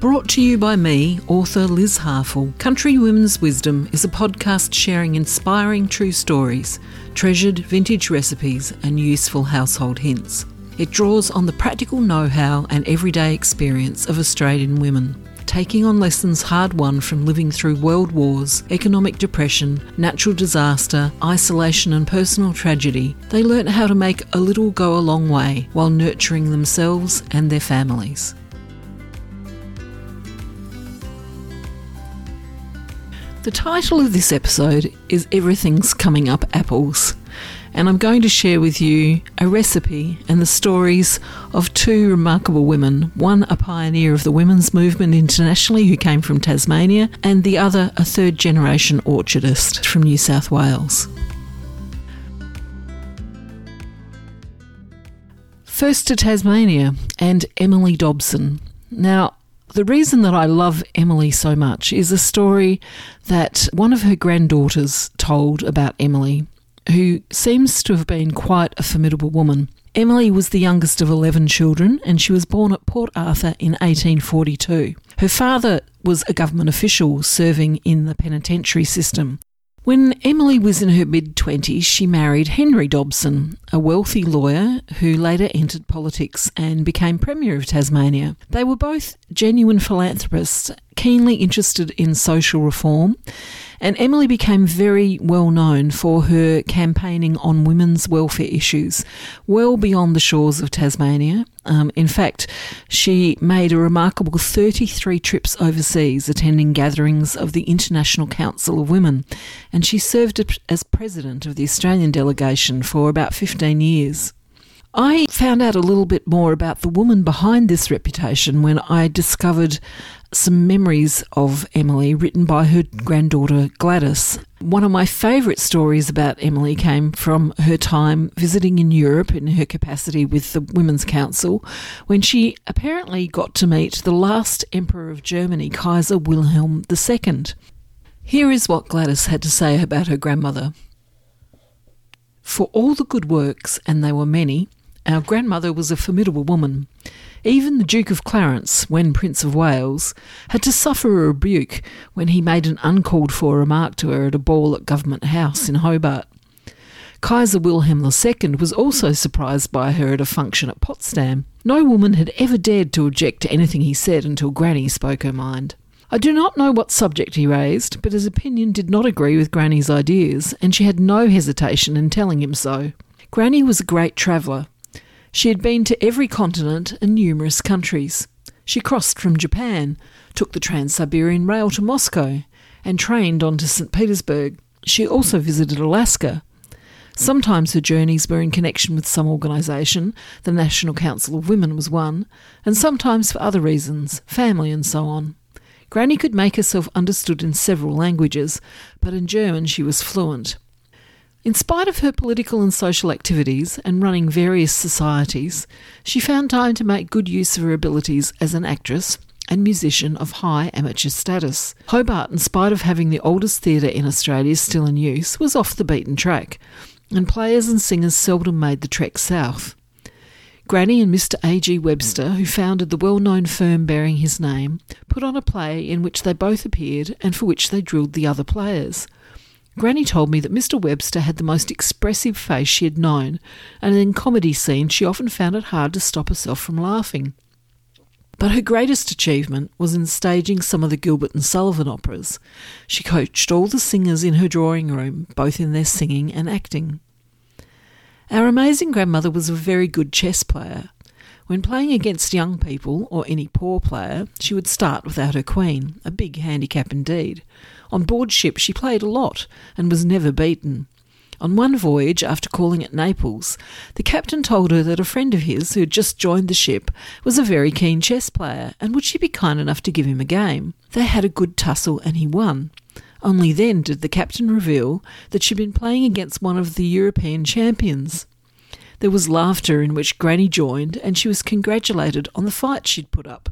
Brought to you by me, author Liz Harfull, Country Women's Wisdom is a podcast sharing inspiring true stories, treasured vintage recipes, and useful household hints. It draws on the practical know how and everyday experience of Australian women. Taking on lessons hard won from living through world wars, economic depression, natural disaster, isolation, and personal tragedy, they learnt how to make a little go a long way while nurturing themselves and their families. The title of this episode is Everything's Coming Up Apples, and I'm going to share with you a recipe and the stories of two remarkable women one, a pioneer of the women's movement internationally who came from Tasmania, and the other, a third generation orchardist from New South Wales. First to Tasmania and Emily Dobson. Now, the reason that I love Emily so much is a story that one of her granddaughters told about Emily, who seems to have been quite a formidable woman. Emily was the youngest of 11 children and she was born at Port Arthur in 1842. Her father was a government official serving in the penitentiary system. When Emily was in her mid 20s, she married Henry Dobson, a wealthy lawyer who later entered politics and became Premier of Tasmania. They were both genuine philanthropists, keenly interested in social reform, and Emily became very well known for her campaigning on women's welfare issues well beyond the shores of Tasmania. Um, in fact, she made a remarkable 33 trips overseas attending gatherings of the International Council of Women, and she served as president of the Australian delegation for about 15 years. I found out a little bit more about the woman behind this reputation when I discovered some memories of Emily written by her mm-hmm. granddaughter Gladys. One of my favourite stories about Emily came from her time visiting in Europe in her capacity with the Women's Council, when she apparently got to meet the last Emperor of Germany, Kaiser Wilhelm II. Here is what Gladys had to say about her grandmother. For all the good works, and they were many, our grandmother was a formidable woman. Even the Duke of Clarence, when Prince of Wales, had to suffer a rebuke when he made an uncalled for remark to her at a ball at Government House in Hobart. Kaiser Wilhelm II was also surprised by her at a function at Potsdam. No woman had ever dared to object to anything he said until Granny spoke her mind. I do not know what subject he raised, but his opinion did not agree with Granny's ideas, and she had no hesitation in telling him so. Granny was a great traveller, she had been to every continent and numerous countries. She crossed from Japan, took the Trans Siberian Rail to Moscow, and trained on to St. Petersburg. She also visited Alaska. Sometimes her journeys were in connection with some organisation, the National Council of Women was one, and sometimes for other reasons, family and so on. Granny could make herself understood in several languages, but in German she was fluent. In spite of her political and social activities and running various societies, she found time to make good use of her abilities as an actress and musician of high amateur status. Hobart, in spite of having the oldest theatre in Australia still in use, was off the beaten track, and players and singers seldom made the trek south. Granny and Mr. A.G. Webster, who founded the well known firm bearing his name, put on a play in which they both appeared and for which they drilled the other players. Granny told me that Mr. Webster had the most expressive face she had known, and in comedy scenes she often found it hard to stop herself from laughing. But her greatest achievement was in staging some of the Gilbert and Sullivan operas. She coached all the singers in her drawing room, both in their singing and acting. Our amazing grandmother was a very good chess player. When playing against young people or any poor player, she would start without her queen, a big handicap indeed. On board ship, she played a lot and was never beaten. On one voyage, after calling at Naples, the captain told her that a friend of his, who had just joined the ship, was a very keen chess player, and would she be kind enough to give him a game? They had a good tussle, and he won. Only then did the captain reveal that she'd been playing against one of the European champions. There was laughter in which Granny joined, and she was congratulated on the fight she'd put up.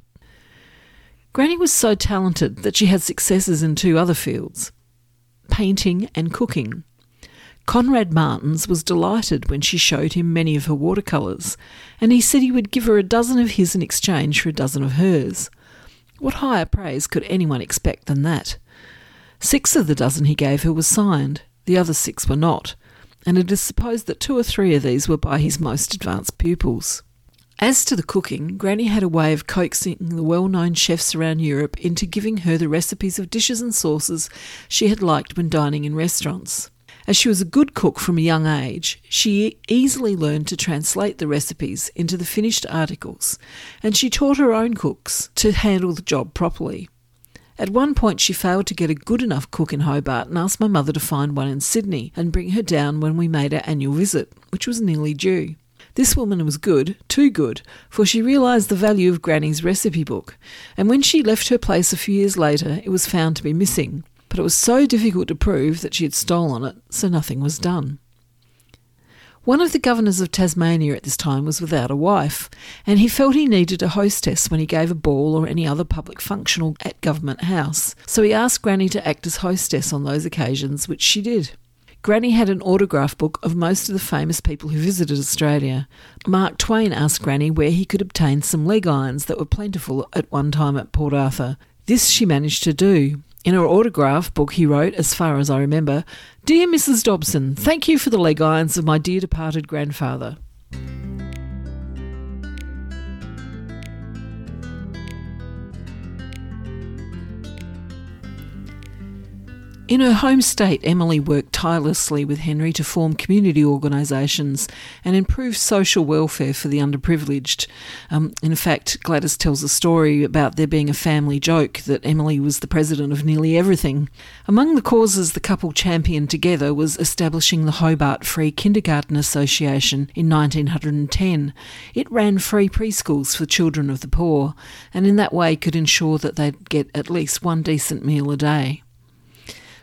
Granny was so talented that she had successes in two other fields painting and cooking. Conrad Martens was delighted when she showed him many of her watercolours, and he said he would give her a dozen of his in exchange for a dozen of hers. What higher praise could anyone expect than that? Six of the dozen he gave her were signed, the other six were not, and it is supposed that two or three of these were by his most advanced pupils. As to the cooking, Granny had a way of coaxing the well known chefs around Europe into giving her the recipes of dishes and sauces she had liked when dining in restaurants. As she was a good cook from a young age, she easily learned to translate the recipes into the finished articles, and she taught her own cooks to handle the job properly. At one point, she failed to get a good enough cook in Hobart and asked my mother to find one in Sydney and bring her down when we made our annual visit, which was nearly due. This woman was good, too good, for she realised the value of Granny's recipe book, and when she left her place a few years later, it was found to be missing. But it was so difficult to prove that she had stolen it, so nothing was done. One of the governors of Tasmania at this time was without a wife, and he felt he needed a hostess when he gave a ball or any other public function at Government House, so he asked Granny to act as hostess on those occasions, which she did. Granny had an autograph book of most of the famous people who visited Australia. Mark Twain asked Granny where he could obtain some leg irons that were plentiful at one time at Port Arthur. This she managed to do, in her autograph book, he wrote, as far as I remember Dear Mrs. Dobson, thank you for the leg irons of my dear departed grandfather. In her home state, Emily worked tirelessly with Henry to form community organisations and improve social welfare for the underprivileged. Um, in fact, Gladys tells a story about there being a family joke that Emily was the president of nearly everything. Among the causes the couple championed together was establishing the Hobart Free Kindergarten Association in 1910. It ran free preschools for children of the poor, and in that way could ensure that they'd get at least one decent meal a day.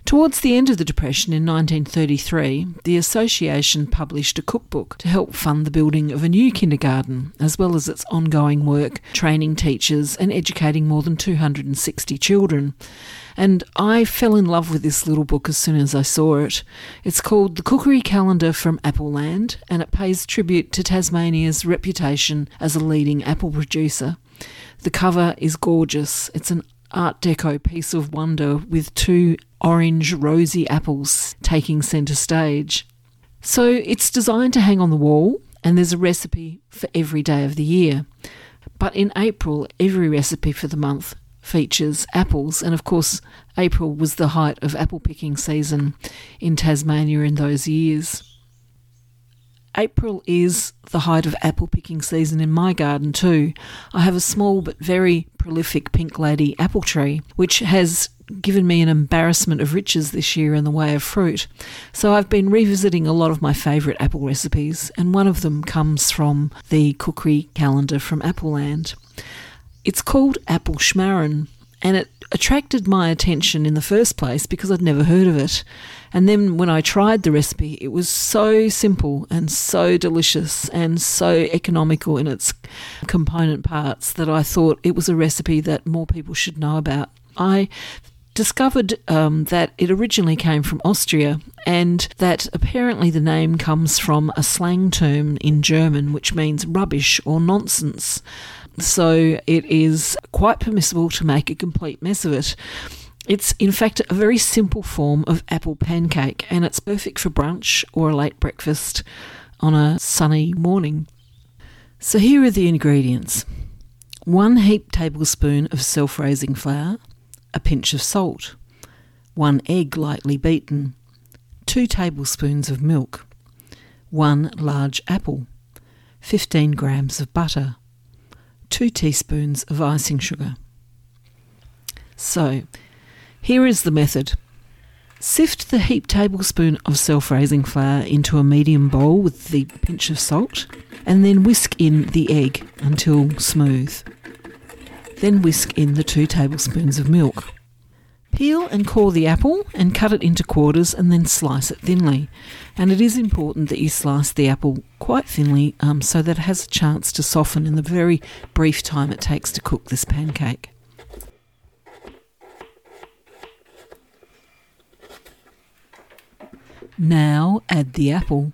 Towards the end of the Depression in 1933, the association published a cookbook to help fund the building of a new kindergarten, as well as its ongoing work training teachers and educating more than 260 children. And I fell in love with this little book as soon as I saw it. It's called The Cookery Calendar from Appleland, and it pays tribute to Tasmania's reputation as a leading apple producer. The cover is gorgeous. It's an Art Deco piece of wonder with two orange rosy apples taking centre stage. So it's designed to hang on the wall, and there's a recipe for every day of the year. But in April, every recipe for the month features apples, and of course, April was the height of apple picking season in Tasmania in those years. April is the height of apple picking season in my garden too. I have a small but very prolific pink lady apple tree, which has given me an embarrassment of riches this year in the way of fruit. So I've been revisiting a lot of my favourite apple recipes, and one of them comes from the cookery calendar from Appleland. It's called Apple Schmarren, and it attracted my attention in the first place because I'd never heard of it. And then when I tried the recipe, it was so simple and so delicious and so economical in its component parts that I thought it was a recipe that more people should know about. I discovered um, that it originally came from Austria and that apparently the name comes from a slang term in German which means rubbish or nonsense. So it is quite permissible to make a complete mess of it. It's in fact a very simple form of apple pancake and it's perfect for brunch or a late breakfast on a sunny morning. So here are the ingredients. 1 heaped tablespoon of self-raising flour, a pinch of salt, one egg lightly beaten, two tablespoons of milk, one large apple, 15 grams of butter, two teaspoons of icing sugar. So, here is the method. Sift the heaped tablespoon of self raising flour into a medium bowl with the pinch of salt, and then whisk in the egg until smooth. Then whisk in the two tablespoons of milk. Peel and core the apple and cut it into quarters and then slice it thinly. And it is important that you slice the apple quite thinly um, so that it has a chance to soften in the very brief time it takes to cook this pancake. Now add the apple.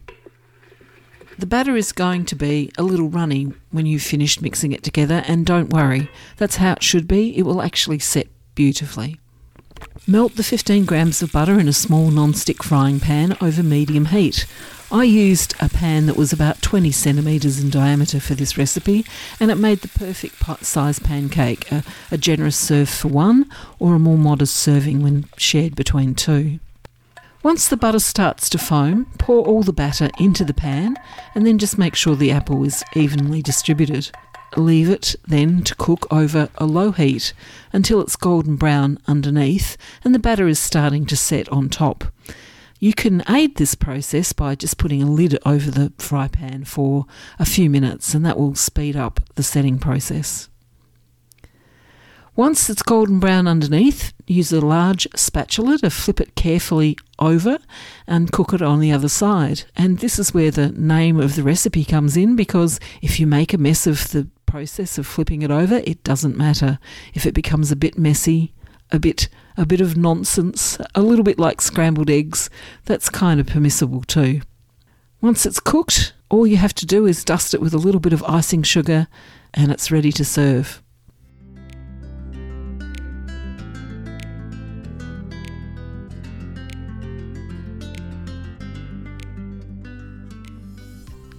The batter is going to be a little runny when you've finished mixing it together, and don't worry, that's how it should be. It will actually set beautifully. Melt the 15 grams of butter in a small non-stick frying pan over medium heat. I used a pan that was about 20 centimetres in diameter for this recipe, and it made the perfect pot size pancake, a, a generous serve for one, or a more modest serving when shared between two. Once the butter starts to foam, pour all the batter into the pan and then just make sure the apple is evenly distributed. Leave it then to cook over a low heat until it's golden brown underneath and the batter is starting to set on top. You can aid this process by just putting a lid over the fry pan for a few minutes and that will speed up the setting process. Once it's golden brown underneath, use a large spatula to flip it carefully over and cook it on the other side. And this is where the name of the recipe comes in because if you make a mess of the process of flipping it over, it doesn't matter. If it becomes a bit messy, a bit a bit of nonsense, a little bit like scrambled eggs, that's kind of permissible too. Once it's cooked, all you have to do is dust it with a little bit of icing sugar and it's ready to serve.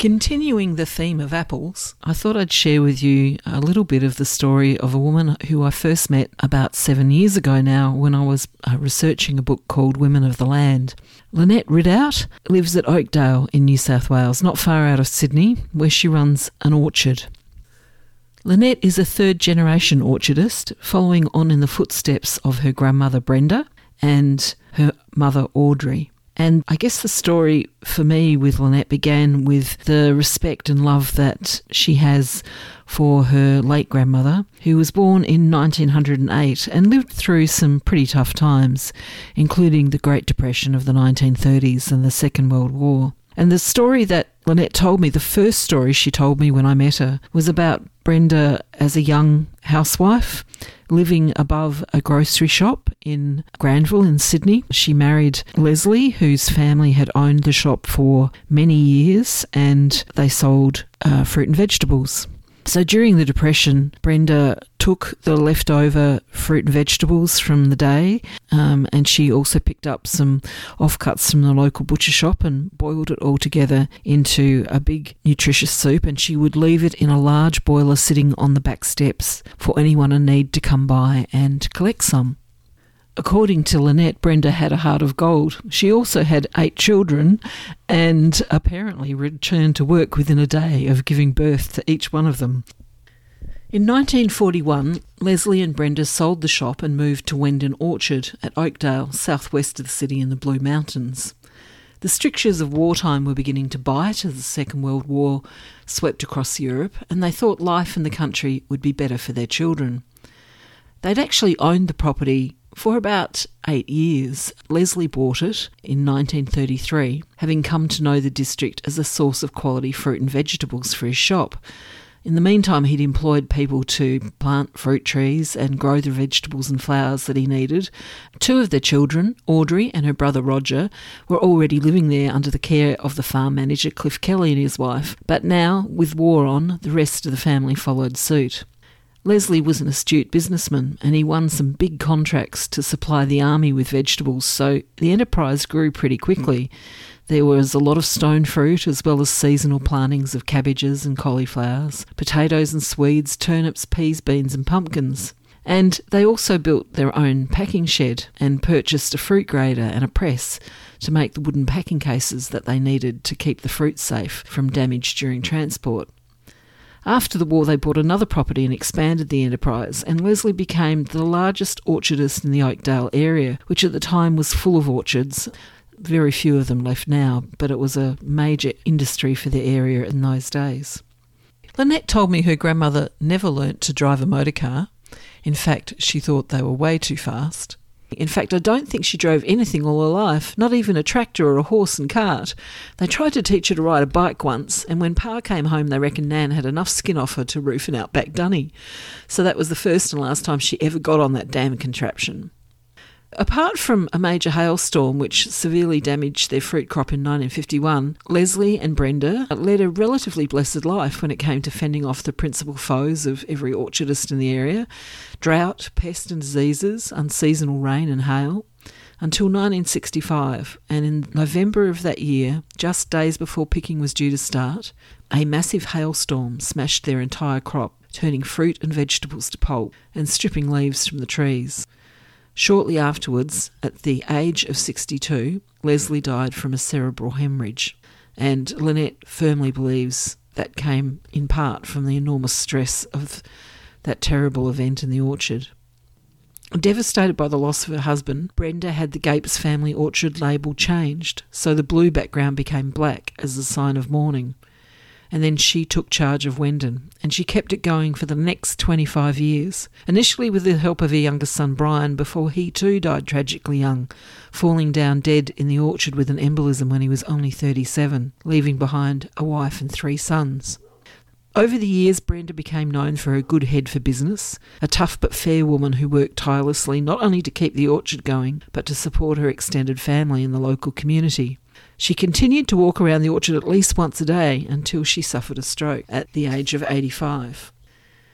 Continuing the theme of apples, I thought I'd share with you a little bit of the story of a woman who I first met about seven years ago now when I was uh, researching a book called Women of the Land. Lynette Ridout lives at Oakdale in New South Wales, not far out of Sydney, where she runs an orchard. Lynette is a third generation orchardist, following on in the footsteps of her grandmother Brenda and her mother Audrey. And I guess the story for me with Lynette began with the respect and love that she has for her late grandmother, who was born in 1908 and lived through some pretty tough times, including the Great Depression of the 1930s and the Second World War. And the story that Lynette told me, the first story she told me when I met her, was about Brenda as a young housewife living above a grocery shop in Granville in Sydney. She married Leslie, whose family had owned the shop for many years, and they sold uh, fruit and vegetables. So during the Depression, Brenda took the leftover fruit and vegetables from the day, um, and she also picked up some offcuts from the local butcher shop and boiled it all together into a big nutritious soup. And she would leave it in a large boiler sitting on the back steps for anyone in need to come by and collect some. According to Lynette, Brenda had a heart of gold. She also had eight children and apparently returned to work within a day of giving birth to each one of them. In 1941, Leslie and Brenda sold the shop and moved to Wendon Orchard at Oakdale, southwest of the city in the Blue Mountains. The strictures of wartime were beginning to bite as the Second World War swept across Europe, and they thought life in the country would be better for their children. They'd actually owned the property for about eight years, Leslie bought it in 1933, having come to know the district as a source of quality fruit and vegetables for his shop. In the meantime, he'd employed people to plant fruit trees and grow the vegetables and flowers that he needed. Two of their children, Audrey and her brother Roger, were already living there under the care of the farm manager Cliff Kelly and his wife, but now, with war on, the rest of the family followed suit. Leslie was an astute businessman and he won some big contracts to supply the army with vegetables, so the enterprise grew pretty quickly. There was a lot of stone fruit as well as seasonal plantings of cabbages and cauliflowers, potatoes and swedes, turnips, peas, beans, and pumpkins. And they also built their own packing shed and purchased a fruit grader and a press to make the wooden packing cases that they needed to keep the fruit safe from damage during transport. After the war, they bought another property and expanded the enterprise, and Leslie became the largest orchardist in the Oakdale area, which at the time was full of orchards. Very few of them left now, but it was a major industry for the area in those days. Lynette told me her grandmother never learnt to drive a motor car. In fact, she thought they were way too fast. In fact, I don't think she drove anything all her life, not even a tractor or a horse and cart. They tried to teach her to ride a bike once, and when Pa came home, they reckoned Nan had enough skin off her to roof an outback dunny. So that was the first and last time she ever got on that damn contraption. Apart from a major hailstorm which severely damaged their fruit crop in 1951, Leslie and Brenda led a relatively blessed life when it came to fending off the principal foes of every orchardist in the area drought, pest and diseases, unseasonal rain and hail. Until 1965, and in November of that year, just days before picking was due to start, a massive hailstorm smashed their entire crop, turning fruit and vegetables to pulp and stripping leaves from the trees. Shortly afterwards, at the age of 62, Leslie died from a cerebral hemorrhage, and Lynette firmly believes that came in part from the enormous stress of that terrible event in the orchard. Devastated by the loss of her husband, Brenda had the Gapes family orchard label changed, so the blue background became black as a sign of mourning and then she took charge of Wendon, and she kept it going for the next 25 years, initially with the help of her younger son Brian, before he too died tragically young, falling down dead in the orchard with an embolism when he was only 37, leaving behind a wife and three sons. Over the years, Brenda became known for her good head for business, a tough but fair woman who worked tirelessly not only to keep the orchard going, but to support her extended family in the local community. She continued to walk around the orchard at least once a day until she suffered a stroke at the age of 85.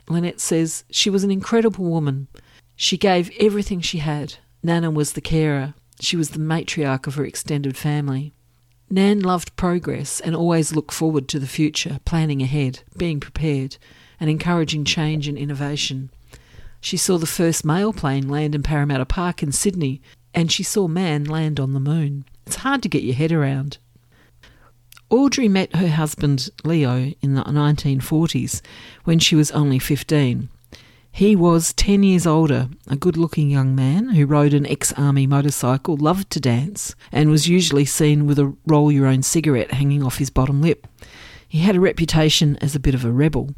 Lynette says she was an incredible woman. She gave everything she had. Nana was the carer. She was the matriarch of her extended family. Nan loved progress and always looked forward to the future, planning ahead, being prepared, and encouraging change and innovation. She saw the first mail plane land in Parramatta Park in Sydney, and she saw man land on the moon. It's hard to get your head around. Audrey met her husband Leo in the 1940s when she was only 15. He was 10 years older, a good looking young man who rode an ex army motorcycle, loved to dance, and was usually seen with a roll your own cigarette hanging off his bottom lip. He had a reputation as a bit of a rebel.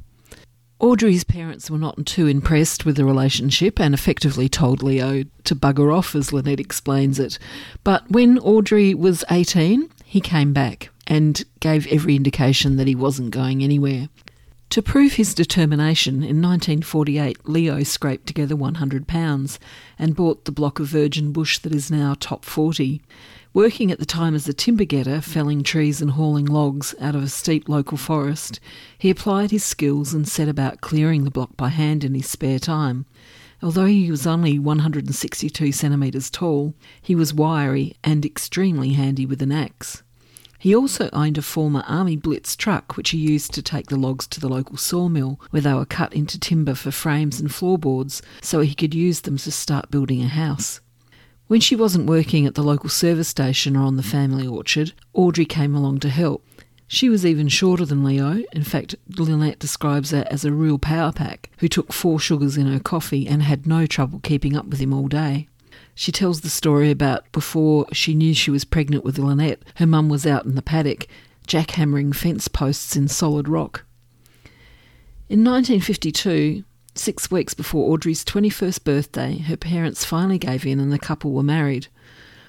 Audrey's parents were not too impressed with the relationship and effectively told Leo to bugger off, as Lynette explains it. But when Audrey was 18, he came back and gave every indication that he wasn't going anywhere. To prove his determination, in 1948 Leo scraped together £100 and bought the block of virgin bush that is now top 40. Working at the time as a timber getter, felling trees and hauling logs out of a steep local forest, he applied his skills and set about clearing the block by hand in his spare time. Although he was only 162 centimetres tall, he was wiry and extremely handy with an axe. He also owned a former Army Blitz truck which he used to take the logs to the local sawmill where they were cut into timber for frames and floorboards so he could use them to start building a house. When she wasn't working at the local service station or on the family orchard, Audrey came along to help. She was even shorter than Leo. In fact, Lynette describes her as a real power pack who took four sugars in her coffee and had no trouble keeping up with him all day. She tells the story about before she knew she was pregnant with Lynette, her mum was out in the paddock jackhammering fence posts in solid rock. In 1952, Six weeks before Audrey's 21st birthday, her parents finally gave in and the couple were married.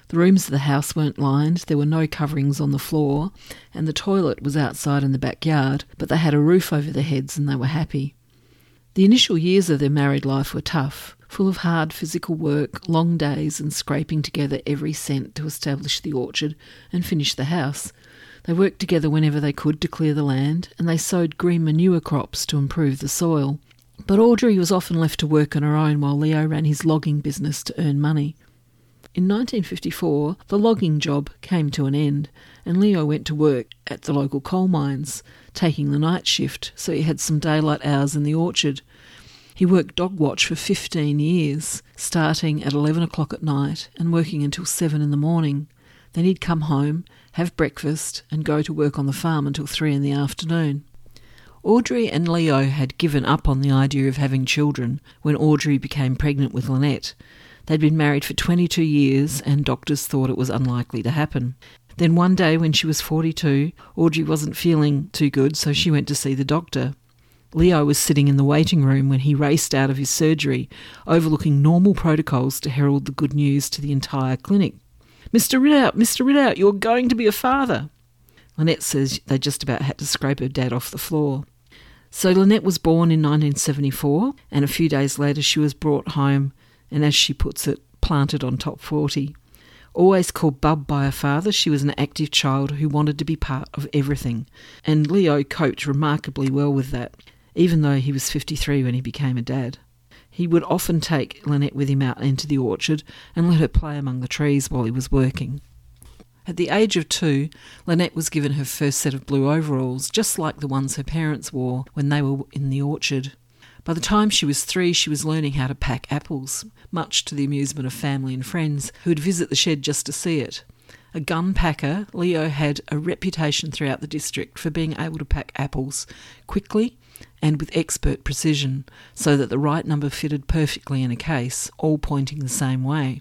The rooms of the house weren't lined, there were no coverings on the floor, and the toilet was outside in the backyard, but they had a roof over their heads and they were happy. The initial years of their married life were tough, full of hard physical work, long days, and scraping together every cent to establish the orchard and finish the house. They worked together whenever they could to clear the land, and they sowed green manure crops to improve the soil. But Audrey was often left to work on her own while Leo ran his logging business to earn money. In 1954, the logging job came to an end, and Leo went to work at the local coal mines, taking the night shift so he had some daylight hours in the orchard. He worked dog watch for 15 years, starting at 11 o'clock at night and working until 7 in the morning. Then he'd come home, have breakfast, and go to work on the farm until 3 in the afternoon. Audrey and Leo had given up on the idea of having children when Audrey became pregnant with Lynette. They'd been married for 22 years and doctors thought it was unlikely to happen. Then one day when she was 42, Audrey wasn't feeling too good, so she went to see the doctor. Leo was sitting in the waiting room when he raced out of his surgery, overlooking normal protocols to herald the good news to the entire clinic. Mr. Ridout, Mr. Ridout, you're going to be a father. Lynette says they just about had to scrape her dad off the floor. So Lynette was born in 1974, and a few days later she was brought home and, as she puts it, planted on top 40. Always called Bub by her father, she was an active child who wanted to be part of everything, and Leo coped remarkably well with that, even though he was 53 when he became a dad. He would often take Lynette with him out into the orchard and let her play among the trees while he was working. At the age of two, Lynette was given her first set of blue overalls, just like the ones her parents wore when they were in the orchard. By the time she was three, she was learning how to pack apples, much to the amusement of family and friends who would visit the shed just to see it. A gun packer, Leo had a reputation throughout the district for being able to pack apples quickly and with expert precision, so that the right number fitted perfectly in a case, all pointing the same way.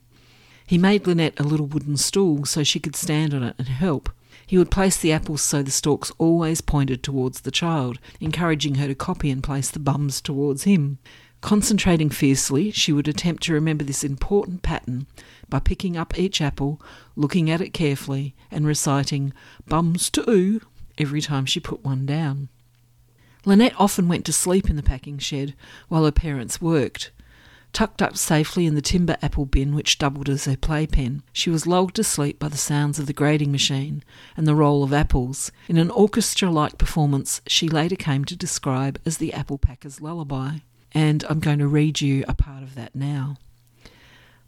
He made Lynette a little wooden stool so she could stand on it and help. He would place the apples so the stalks always pointed towards the child, encouraging her to copy and place the bums towards him. Concentrating fiercely, she would attempt to remember this important pattern by picking up each apple, looking at it carefully, and reciting bums to oo every time she put one down. Lynette often went to sleep in the packing shed while her parents worked. Tucked up safely in the timber apple bin which doubled as her playpen, she was lulled to sleep by the sounds of the grading machine and the roll of apples, in an orchestra like performance she later came to describe as the apple packer's lullaby. And I'm going to read you a part of that now.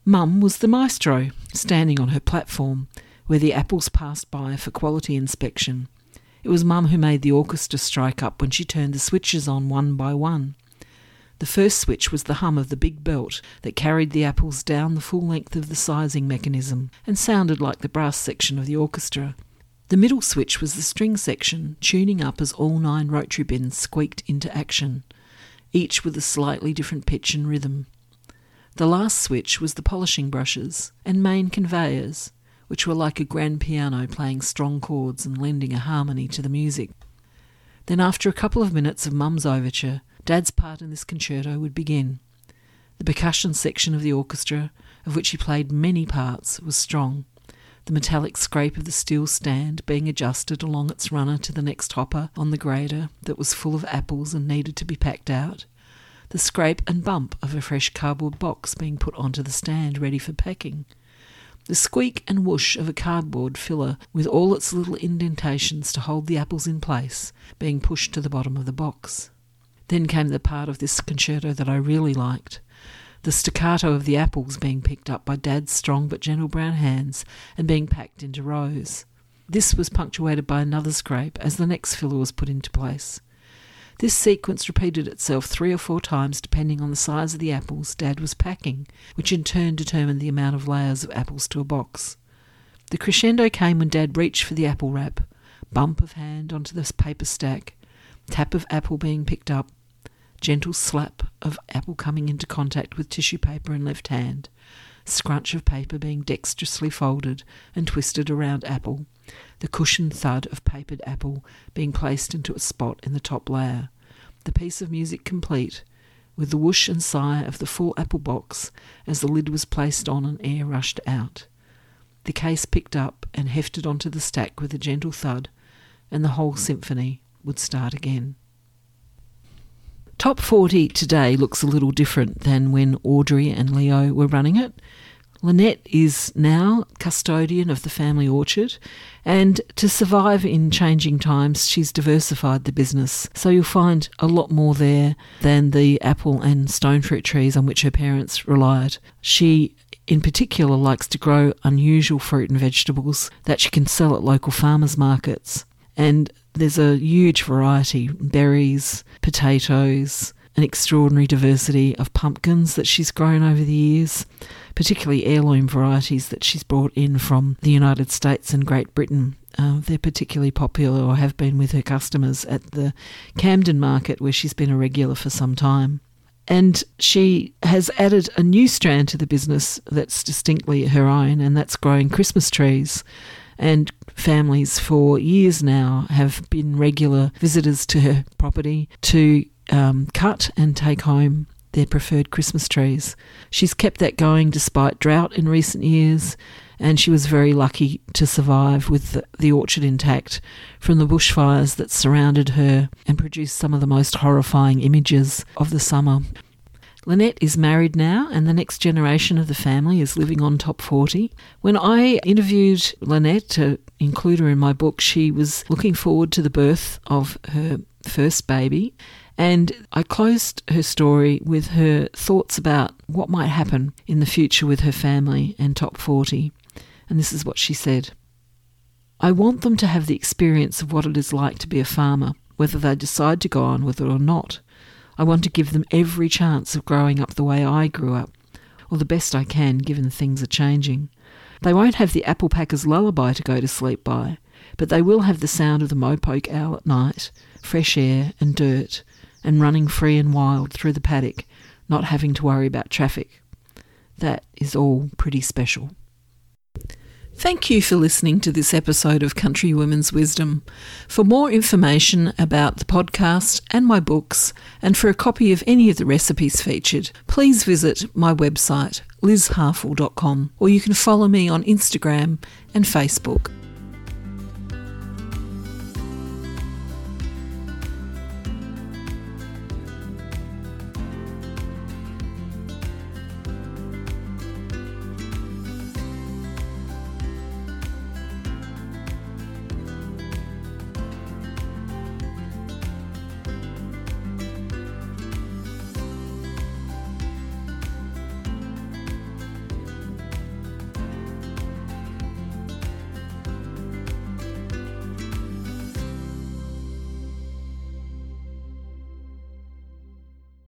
Mum was the maestro, standing on her platform, where the apples passed by for quality inspection. It was Mum who made the orchestra strike up when she turned the switches on one by one. The first switch was the hum of the big belt that carried the apples down the full length of the sizing mechanism and sounded like the brass section of the orchestra. The middle switch was the string section, tuning up as all nine rotary bins squeaked into action, each with a slightly different pitch and rhythm. The last switch was the polishing brushes and main conveyors, which were like a grand piano playing strong chords and lending a harmony to the music. Then, after a couple of minutes of Mum's overture, Dad's part in this concerto would begin. The percussion section of the orchestra, of which he played many parts, was strong. The metallic scrape of the steel stand being adjusted along its runner to the next hopper on the grader that was full of apples and needed to be packed out. The scrape and bump of a fresh cardboard box being put onto the stand ready for packing. The squeak and whoosh of a cardboard filler with all its little indentations to hold the apples in place being pushed to the bottom of the box. Then came the part of this concerto that I really liked the staccato of the apples being picked up by Dad's strong but gentle brown hands and being packed into rows. This was punctuated by another scrape as the next filler was put into place. This sequence repeated itself three or four times depending on the size of the apples Dad was packing, which in turn determined the amount of layers of apples to a box. The crescendo came when Dad reached for the apple wrap, bump of hand onto the paper stack, tap of apple being picked up, gentle slap of apple coming into contact with tissue paper in left hand, scrunch of paper being dexterously folded and twisted around apple, the cushioned thud of papered apple being placed into a spot in the top layer, the piece of music complete, with the whoosh and sigh of the full apple box as the lid was placed on and air rushed out. The case picked up and hefted onto the stack with a gentle thud, and the whole symphony would start again. Top 40 today looks a little different than when Audrey and Leo were running it. Lynette is now custodian of the family orchard, and to survive in changing times, she's diversified the business. So you'll find a lot more there than the apple and stone fruit trees on which her parents relied. She in particular likes to grow unusual fruit and vegetables that she can sell at local farmers markets. And there's a huge variety berries, potatoes, an extraordinary diversity of pumpkins that she's grown over the years, particularly heirloom varieties that she's brought in from the United States and Great Britain. Uh, they're particularly popular or have been with her customers at the Camden market, where she's been a regular for some time. And she has added a new strand to the business that's distinctly her own, and that's growing Christmas trees and families for years now have been regular visitors to her property to um, cut and take home their preferred Christmas trees. She's kept that going despite drought in recent years, and she was very lucky to survive with the, the orchard intact from the bushfires that surrounded her and produced some of the most horrifying images of the summer. Lynette is married now, and the next generation of the family is living on top 40. When I interviewed Lynette to include her in my book, she was looking forward to the birth of her first baby. And I closed her story with her thoughts about what might happen in the future with her family and top 40. And this is what she said I want them to have the experience of what it is like to be a farmer, whether they decide to go on with it or not. I want to give them every chance of growing up the way I grew up, or the best I can given things are changing. They won't have the apple packer's lullaby to go to sleep by, but they will have the sound of the mopoke owl at night, fresh air and dirt, and running free and wild through the paddock, not having to worry about traffic. That is all pretty special. Thank you for listening to this episode of Country Women's Wisdom. For more information about the podcast and my books, and for a copy of any of the recipes featured, please visit my website, lizharfull.com, or you can follow me on Instagram and Facebook.